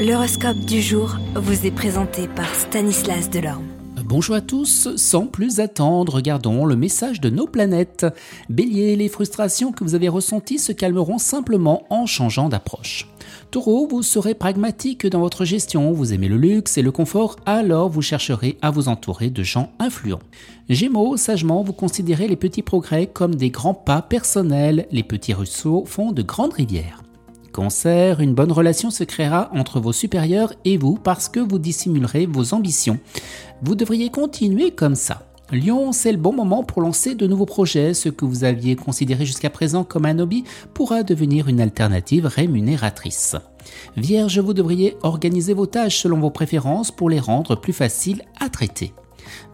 L'horoscope du jour vous est présenté par Stanislas Delorme. Bonjour à tous, sans plus attendre, regardons le message de nos planètes. Bélier, les frustrations que vous avez ressenties se calmeront simplement en changeant d'approche. Taureau, vous serez pragmatique dans votre gestion, vous aimez le luxe et le confort, alors vous chercherez à vous entourer de gens influents. Gémeaux, sagement, vous considérez les petits progrès comme des grands pas personnels, les petits ruisseaux font de grandes rivières. Cancer, une bonne relation se créera entre vos supérieurs et vous parce que vous dissimulerez vos ambitions. Vous devriez continuer comme ça. Lion, c'est le bon moment pour lancer de nouveaux projets. Ce que vous aviez considéré jusqu'à présent comme un hobby pourra devenir une alternative rémunératrice. Vierge, vous devriez organiser vos tâches selon vos préférences pour les rendre plus faciles à traiter.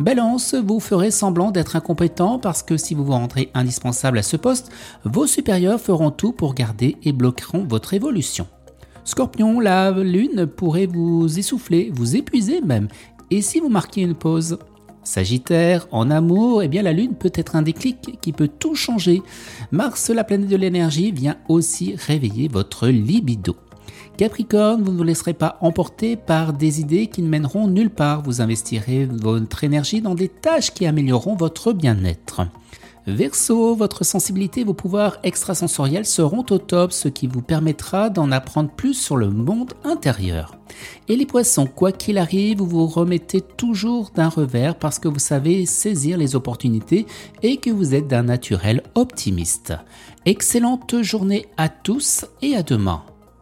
Balance, vous ferez semblant d'être incompétent parce que si vous vous rendrez indispensable à ce poste, vos supérieurs feront tout pour garder et bloqueront votre évolution. Scorpion, la lune pourrait vous essouffler, vous épuiser même. Et si vous marquiez une pause? Sagittaire, en amour, eh bien la lune peut être un déclic qui peut tout changer. Mars, la planète de l'énergie, vient aussi réveiller votre libido. Capricorne, vous ne vous laisserez pas emporter par des idées qui ne mèneront nulle part. Vous investirez votre énergie dans des tâches qui amélioreront votre bien-être. Verseau, votre sensibilité et vos pouvoirs extrasensoriels seront au top, ce qui vous permettra d'en apprendre plus sur le monde intérieur. Et les poissons, quoi qu'il arrive, vous vous remettez toujours d'un revers parce que vous savez saisir les opportunités et que vous êtes d'un naturel optimiste. Excellente journée à tous et à demain.